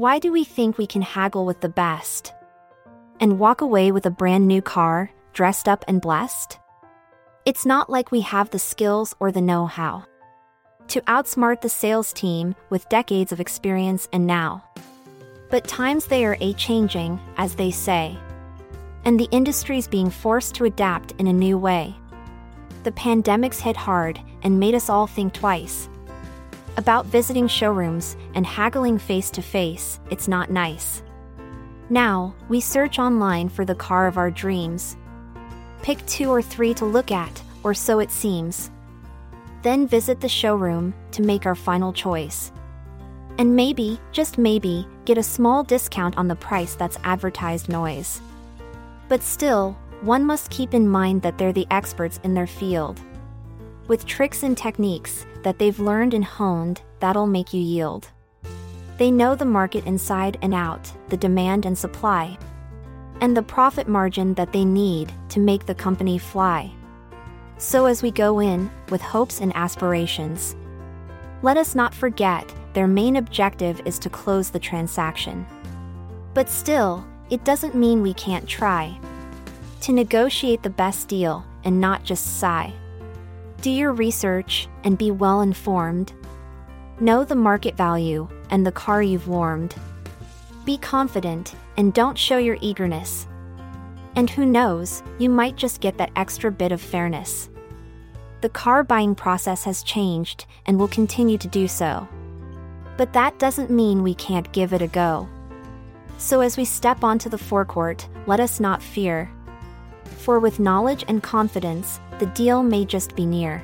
Why do we think we can haggle with the best? And walk away with a brand new car, dressed up and blessed? It's not like we have the skills or the know how to outsmart the sales team with decades of experience and now. But times they are a changing, as they say. And the industry's being forced to adapt in a new way. The pandemic's hit hard and made us all think twice. About visiting showrooms and haggling face to face, it's not nice. Now, we search online for the car of our dreams. Pick two or three to look at, or so it seems. Then visit the showroom to make our final choice. And maybe, just maybe, get a small discount on the price that's advertised noise. But still, one must keep in mind that they're the experts in their field. With tricks and techniques that they've learned and honed, that'll make you yield. They know the market inside and out, the demand and supply, and the profit margin that they need to make the company fly. So, as we go in, with hopes and aspirations, let us not forget their main objective is to close the transaction. But still, it doesn't mean we can't try to negotiate the best deal and not just sigh. Do your research and be well informed. Know the market value and the car you've warmed. Be confident and don't show your eagerness. And who knows, you might just get that extra bit of fairness. The car buying process has changed and will continue to do so. But that doesn't mean we can't give it a go. So as we step onto the forecourt, let us not fear. For with knowledge and confidence, the deal may just be near.